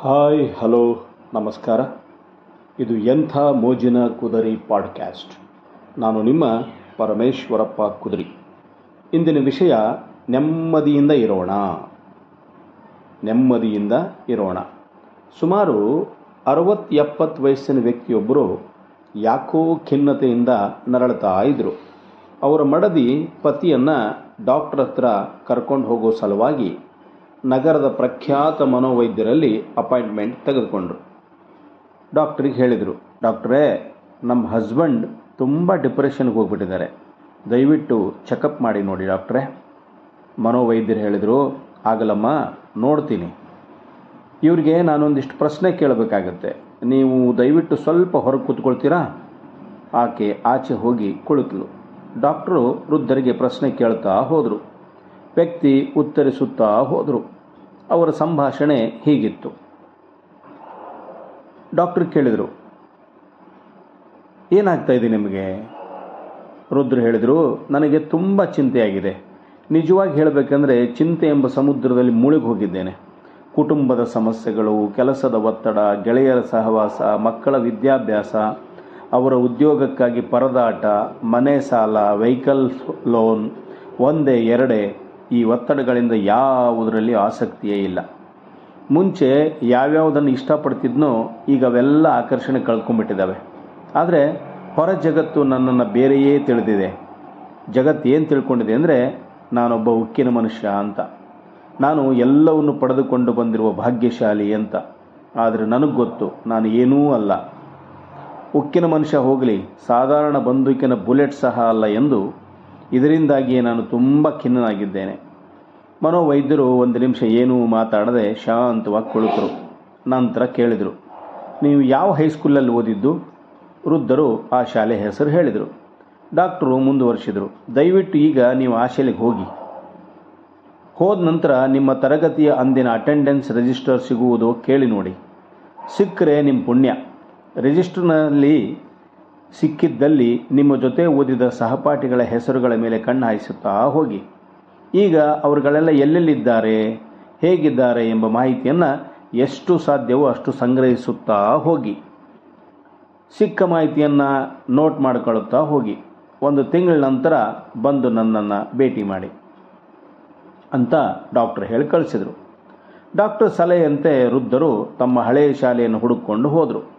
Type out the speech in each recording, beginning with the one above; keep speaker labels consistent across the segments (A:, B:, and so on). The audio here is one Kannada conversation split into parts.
A: ಹಾಯ್, ಹಲೋ, ನಮಸ್ಕಾರ. ಇದು ಎಂಥ ಮೋಜಿನ ಕುದರಿ ಪಾಡ್ಕ್ಯಾಸ್ಟ್. ನಾನು ನಿಮ್ಮ ಪರಮೇಶ್ವರಪ್ಪ ಕುದರಿ. ಇಂದಿನ ವಿಷಯ, ನೆಮ್ಮದಿಯಿಂದ ಇರೋಣ. ನೆಮ್ಮದಿಯಿಂದ ಇರೋಣ. ಸುಮಾರು ಅರವತ್ತು ಎಪ್ಪತ್ತು ವಯಸ್ಸಿನ ವ್ಯಕ್ತಿಯೊಬ್ಬರು ಯಾಕೋ ಖಿನ್ನತೆಯಿಂದ ನರಳುತ್ತಾ ಇದ್ದರು ಅವರ ಮಡದಿ ಪತಿಯನ್ನು ಡಾಕ್ಟರ್ ಹತ್ರ ಕರ್ಕೊಂಡು ಹೋಗೋ ಸಲುವಾಗಿ ನಗರದ ಪ್ರಖ್ಯಾತ ಮನೋವೈದ್ಯರಲ್ಲಿ ಅಪಾಯಿಂಟ್ಮೆಂಟ್ ತೆಗೆದುಕೊಂಡ್ರು. ಡಾಕ್ಟ್ರಿಗೆ ಹೇಳಿದರು, ಡಾಕ್ಟ್ರೇ ನಮ್ಮ ಹಸ್ಬೆಂಡ್ ತುಂಬ ಡಿಪ್ರೆಷನ್ಗೆ ಹೋಗ್ಬಿಟ್ಟಿದ್ದಾರೆ. ದಯವಿಟ್ಟು ಚೆಕಪ್ ಮಾಡಿ ನೋಡಿ ಡಾಕ್ಟ್ರೇ. ಮನೋವೈದ್ಯರು ಹೇಳಿದರು ಆಗಲಮ್ಮ ನೋಡ್ತೀನಿ. ಇವ್ರಿಗೆ ನಾನೊಂದಿಷ್ಟು ಪ್ರಶ್ನೆ ಕೇಳಬೇಕಾಗತ್ತೆ. ನೀವು ದಯವಿಟ್ಟು ಸ್ವಲ್ಪ ಹೊರಗೆ ಕೂತ್ಕೊಳ್ತೀರಾ? ಆಕೆ ಆಚೆ ಹೋಗಿ ಕುಳಿತಳು. ಡಾಕ್ಟ್ರು ವೃದ್ಧರಿಗೆ ಪ್ರಶ್ನೆ ಕೇಳ್ತಾ ಹೋದರು. ವ್ಯಕ್ತಿ ಉತ್ತರಿಸುತ್ತಾ ಹೋದರು. ಅವರ ಸಂಭಾಷಣೆ ಹೀಗಿತ್ತು. ಡಾಕ್ಟ್ರ್ ಕೇಳಿದರು, ಏನಾಗ್ತಾ ಇದೆ ನಿಮಗೆ? ರುದ್ರ ಹೇಳಿದರು, ನನಗೆ ತುಂಬ ಚಿಂತೆಯಾಗಿದೆ. ನಿಜವಾಗಿ ಹೇಳಬೇಕಂದ್ರೆ ಚಿಂತೆ ಎಂಬ ಸಮುದ್ರದಲ್ಲಿ ಮುಳುಗಿ ಹೋಗಿದ್ದೇನೆ. ಕುಟುಂಬದ ಸಮಸ್ಯೆಗಳು, ಕೆಲಸದ ಒತ್ತಡ, ಗೆಳೆಯರ ಸಹವಾಸ, ಮಕ್ಕಳ ವಿದ್ಯಾಭ್ಯಾಸ, ಅವರ ಉದ್ಯೋಗಕ್ಕಾಗಿ ಪರದಾಟ, ಮನೆ ಸಾಲ, ವೆಹಿಕಲ್ ಲೋನ್, ಒಂದೇ, ಎರಡೇ ಈ ಒತ್ತಡಗಳಿಂದ ಯಾವುದರಲ್ಲಿ ಆಸಕ್ತಿಯೇ ಇಲ್ಲ. ಮುಂಚೆ ಯಾವ್ಯಾವುದನ್ನು ಇಷ್ಟಪಡ್ತಿದ್ನೋ ಈಗ ಅವೆಲ್ಲ ಆಕರ್ಷಣೆ ಕಳ್ಕೊಂಡ್ಬಿಟ್ಟಿದ್ದಾವೆ. ಆದರೆ ಹೊರ ಜಗತ್ತು ನನ್ನನ್ನು ಬೇರೆಯೇ ತಿಳಿದಿದೆ. ಜಗತ್ತು ಏನು ತಿಳ್ಕೊಂಡಿದೆ ಅಂದರೆ ನಾನೊಬ್ಬ ಉಕ್ಕಿನ ಮನುಷ್ಯ ಅಂತ. ನಾನು ಎಲ್ಲವನ್ನು ಪಡೆದುಕೊಂಡು ಬಂದಿರುವ ಭಾಗ್ಯಶಾಲಿ ಅಂತ. ಆದರೆ ನನಗೆ ಗೊತ್ತು, ನಾನು ಏನೂ ಅಲ್ಲ. ಉಕ್ಕಿನ ಮನುಷ್ಯ ಹೋಗಲಿ, ಸಾಧಾರಣ ಬಂದೂಕಿನ ಬುಲೆಟ್ ಸಹ ಅಲ್ಲ ಎಂದು ಇದರಿಂದಾಗಿಯೇ ನಾನು ತುಂಬ ಖಿನ್ನನಾಗಿದ್ದೇನೆ. ಮನೋವೈದ್ಯರು ಒಂದು ನಿಮಿಷ ಏನೂ ಮಾತಾಡದೆ ಶಾಂತವಾಗಿ ಕುಳಿತರು. ನಂತರ ಕೇಳಿದರು, ನೀವು ಯಾವ ಹೈಸ್ಕೂಲಲ್ಲಿ ಓದಿದ್ದು? ವೃದ್ಧರು ಆ ಶಾಲೆ ಹೆಸರು ಹೇಳಿದರು. ಡಾಕ್ಟರು ಮುಂದುವರಿಸಿದರು, ದಯವಿಟ್ಟು ಈಗ ನೀವು ಆ ಶಾಲೆಗೆ ಹೋಗಿ. ಹೋದ ನಂತರ ನಿಮ್ಮ ತರಗತಿಯ ಅಂದಿನ ಅಟೆಂಡೆನ್ಸ್ ರಿಜಿಸ್ಟರ್ ಸಿಗುವುದು ಕೇಳಿ ನೋಡಿ. ಸಿಕ್ಕರೆ ನಿಮ್ಮ ಪುಣ್ಯ. ರಿಜಿಸ್ಟರ್ನಲ್ಲಿ ಸಿಕ್ಕಿದ್ದಲ್ಲಿ ನಿಮ್ಮ ಜೊತೆ ಓದಿದ ಸಹಪಾಠಿಗಳ ಹೆಸರುಗಳ ಮೇಲೆ ಕಣ್ಣು ಹಾಯಿಸುತ್ತಾ ಹೋಗಿ. ಈಗ ಅವರುಗಳೆಲ್ಲ ಎಲ್ಲೆಲ್ಲಿದ್ದಾರೆ, ಹೇಗಿದ್ದಾರೆ ಎಂಬ ಮಾಹಿತಿಯನ್ನು ಎಷ್ಟು ಸಾಧ್ಯವೋ ಅಷ್ಟು ಸಂಗ್ರಹಿಸುತ್ತಾ ಹೋಗಿ. ಸಿಕ್ಕ ಮಾಹಿತಿಯನ್ನು ನೋಟ್ ಮಾಡಿಕೊಳ್ಳುತ್ತಾ ಹೋಗಿ. ಒಂದು ತಿಂಗಳ ನಂತರ ಬಂದು ನನ್ನನ್ನು ಭೇಟಿ ಮಾಡಿ ಅಂತ ಡಾಕ್ಟರ್ ಹೇಳಿ ಕಳಿಸಿದರು. ಡಾಕ್ಟರ್ ಸಲಹೆಯಂತೆ ವೃದ್ಧರು ತಮ್ಮ ಹಳೆಯ ಶಾಲೆಯನ್ನು ಹುಡುಕೊಂಡು ಹೋದರು.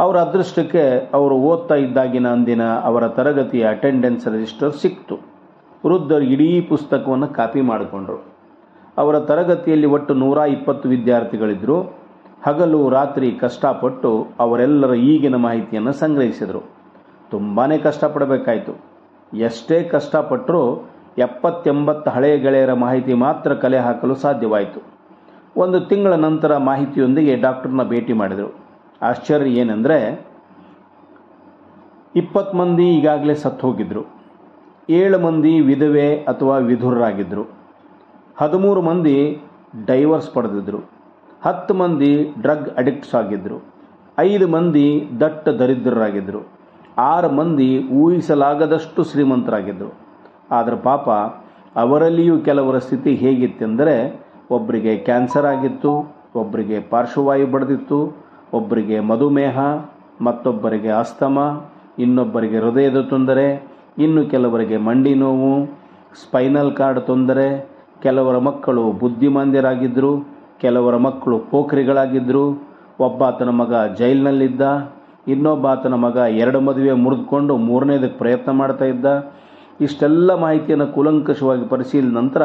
A: ಅವರ ಅದೃಷ್ಟಕ್ಕೆ ಅವರು ಓದ್ತಾ ಇದ್ದಾಗಿನ ಅಂದಿನ ಅವರ ತರಗತಿಯ ಅಟೆಂಡೆನ್ಸ್ ರಿಜಿಸ್ಟರ್ ಸಿಕ್ತು. ವೃದ್ಧರು ಇಡೀ ಪುಸ್ತಕವನ್ನು ಕಾಪಿ ಮಾಡಿಕೊಂಡರು. ಅವರ ತರಗತಿಯಲ್ಲಿ ಒಟ್ಟು ನೂರ ಇಪ್ಪತ್ತು ವಿದ್ಯಾರ್ಥಿಗಳಿದ್ದರು ಹಗಲು ರಾತ್ರಿ ಕಷ್ಟಪಟ್ಟು ಅವರೆಲ್ಲರ ಈಗಿನ ಮಾಹಿತಿಯನ್ನು ಸಂಗ್ರಹಿಸಿದರು. ತುಂಬಾ ಕಷ್ಟಪಡಬೇಕಾಯಿತು. ಎಷ್ಟೇ ಕಷ್ಟಪಟ್ಟರೂ ಎಪ್ಪತ್ತೆಂಬತ್ತು ಹಳೆಯ ಗೆಳೆಯರ ಮಾಹಿತಿ ಮಾತ್ರ ಕಲೆ ಹಾಕಲು ಸಾಧ್ಯವಾಯಿತು. ಒಂದು ತಿಂಗಳ ನಂತರ ಮಾಹಿತಿಯೊಂದಿಗೆ ಡಾಕ್ಟರ್ನ ಭೇಟಿ ಮಾಡಿದರು. ಆಶ್ಚರ್ಯ ಏನಂದರೆ ಇಪ್ಪತ್ತು ಮಂದಿ ಈಗಾಗಲೇ ಸತ್ತು ಹೋಗಿದ್ದರು ಏಳು ಮಂದಿ ವಿಧವೆ ಅಥವಾ ವಿಧುರರಾಗಿದ್ದರು ಹದಿಮೂರು ಮಂದಿ ಡೈವರ್ಸ್ ಪಡೆದಿದ್ದರು ಹತ್ತು ಮಂದಿ ಡ್ರಗ್ ಅಡಿಕ್ಟ್ಸ್ ಆಗಿದ್ದರು ಐದು ಮಂದಿ ದಟ್ಟ ದರಿದ್ರರಾಗಿದ್ದರು ಆರು ಮಂದಿ ಊಹಿಸಲಾಗದಷ್ಟು ಶ್ರೀಮಂತರಾಗಿದ್ದರು ಆದರೆ ಪಾಪ ಅವರಲ್ಲಿಯೂ ಕೆಲವರ ಸ್ಥಿತಿ ಹೇಗಿತ್ತೆಂದರೆ ಒಬ್ಬರಿಗೆ ಕ್ಯಾನ್ಸರ್ ಆಗಿತ್ತು ಒಬ್ಬರಿಗೆ ಪಾರ್ಶ್ವವಾಯು ಬಡ್ದಿತ್ತು ಒಬ್ಬರಿಗೆ ಮಧುಮೇಹ, ಮತ್ತೊಬ್ಬರಿಗೆ ಅಸ್ತಮ, ಇನ್ನೊಬ್ಬರಿಗೆ ಹೃದಯದ ತೊಂದರೆ, ಇನ್ನು ಕೆಲವರಿಗೆ ಮಂಡಿ ನೋವು, ಸ್ಪೈನಲ್ ಕಾರ್ಡ್ ತೊಂದರೆ, ಕೆಲವರ ಮಕ್ಕಳು ಬುದ್ಧಿಮಾಂದ್ಯರಾಗಿದ್ದರು ಕೆಲವರ ಮಕ್ಕಳು ಪೋಖ್ರಿಗಳಾಗಿದ್ದರು ಒಬ್ಬಾತನ ಮಗ ಜೈಲಿನಲ್ಲಿದ್ದ, ಇನ್ನೊಬ್ಬಾತನ ಮಗ ಎರಡು ಮದುವೆ ಮುರಿದುಕೊಂಡು ಮೂರನೇದಕ್ಕೆ ಪ್ರಯತ್ನ ಮಾಡ್ತಾ ಇದ್ದ. ಇಷ್ಟೆಲ್ಲ ಮಾಹಿತಿಯನ್ನು ಕೂಲಂಕಷವಾಗಿ ಪರಿಶೀಲಿಸಿದ ನಂತರ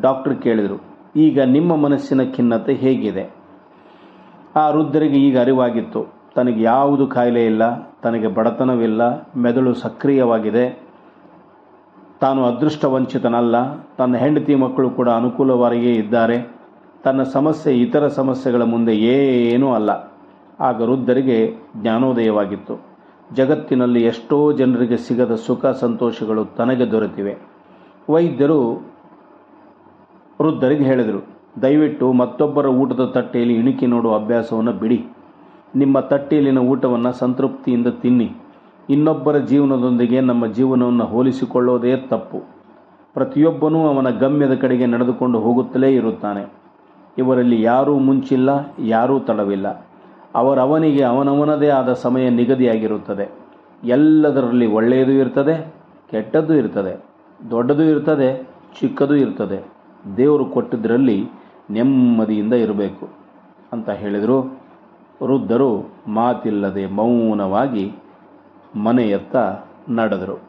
A: ಡಾಕ್ಟರ್ ಕೇಳಿದರು, ಈಗ ನಿಮ್ಮ ಮನಸ್ಸಿನ ಖಿನ್ನತೆ ಹೇಗಿದೆ? ಆ ವೃದ್ಧರಿಗೆ ಈಗ ಅರಿವಾಗಿತ್ತು. ತನಗೆ ಯಾವುದು ಕಾಯಿಲೆ ಇಲ್ಲ, ತನಗೆ ಬಡತನವಿಲ್ಲ, ಮೆದುಳು ಸಕ್ರಿಯವಾಗಿದೆ. ತಾನು ಅದೃಷ್ಟ ವಂಚಿತನಲ್ಲ ತನ್ನ ಹೆಂಡತಿ ಮಕ್ಕಳು ಕೂಡ ಅನುಕೂಲವಾಗಿಯೇ ಇದ್ದಾರೆ. ತನ್ನ ಸಮಸ್ಯೆ ಇತರ ಸಮಸ್ಯೆಗಳ ಮುಂದೆ ಏನೂ ಅಲ್ಲ. ಆಗ ವೃದ್ಧರಿಗೆ ಜ್ಞಾನೋದಯವಾಗಿತ್ತು. ಜಗತ್ತಿನಲ್ಲಿ ಎಷ್ಟೋ ಜನರಿಗೆ ಸಿಗದ ಸುಖ ಸಂತೋಷಗಳು ತನಗೆ ದೊರೆತಿವೆ. ವೈದ್ಯರು ವೃದ್ಧರಿಗೆ ಹೇಳಿದರು ದಯವಿಟ್ಟು ಮತ್ತೊಬ್ಬರ ಊಟದ ತಟ್ಟೆಯಲ್ಲಿ ಇಣುಕಿ ನೋಡುವ ಅಭ್ಯಾಸವನ್ನು ಬಿಡಿ. ನಿಮ್ಮ ತಟ್ಟೆಯಲ್ಲಿನ ಊಟವನ್ನು ಸಂತೃಪ್ತಿಯಿಂದ ತಿನ್ನಿ. ಇನ್ನೊಬ್ಬರ ಜೀವನದೊಂದಿಗೆ ನಮ್ಮ ಜೀವನವನ್ನು ಹೋಲಿಸಿಕೊಳ್ಳೋದೇ ತಪ್ಪು. ಪ್ರತಿಯೊಬ್ಬನೂ ಅವನ ಗಮ್ಯದ ಕಡೆಗೆ ನಡೆದುಕೊಂಡು ಹೋಗುತ್ತಲೇ ಇರುತ್ತಾನೆ. ಇವರಲ್ಲಿ ಯಾರೂ ಮುಂಚಿಲ್ಲ, ಯಾರೂ ತಡವಿಲ್ಲ. ಅವರವನಿಗೆ ಅವನವನದೇ ಆದ ಸಮಯ ನಿಗದಿಯಾಗಿರುತ್ತದೆ. ಎಲ್ಲದರಲ್ಲಿ ಒಳ್ಳೆಯದು ಇರ್ತದೆ, ಕೆಟ್ಟದ್ದು ಇರ್ತದೆ, ದೊಡ್ಡದು ಇರ್ತದೆ, ಚಿಕ್ಕದು ಇರ್ತದೆ. ದೇವರು ಕೊಟ್ಟಿದ್ದರಲ್ಲಿ ನೆಮ್ಮದಿಯಿಂದ ಇರಬೇಕು ಅಂತ ಹೇಳಿದರು. ವೃದ್ಧರು ಮಾತಿಲ್ಲದೆ ಮೌನವಾಗಿ ಮನೆಯತ್ತ ನಡೆದರು.